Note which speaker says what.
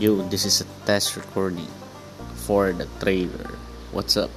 Speaker 1: Yo, this is a test recording for the trailer. What's up?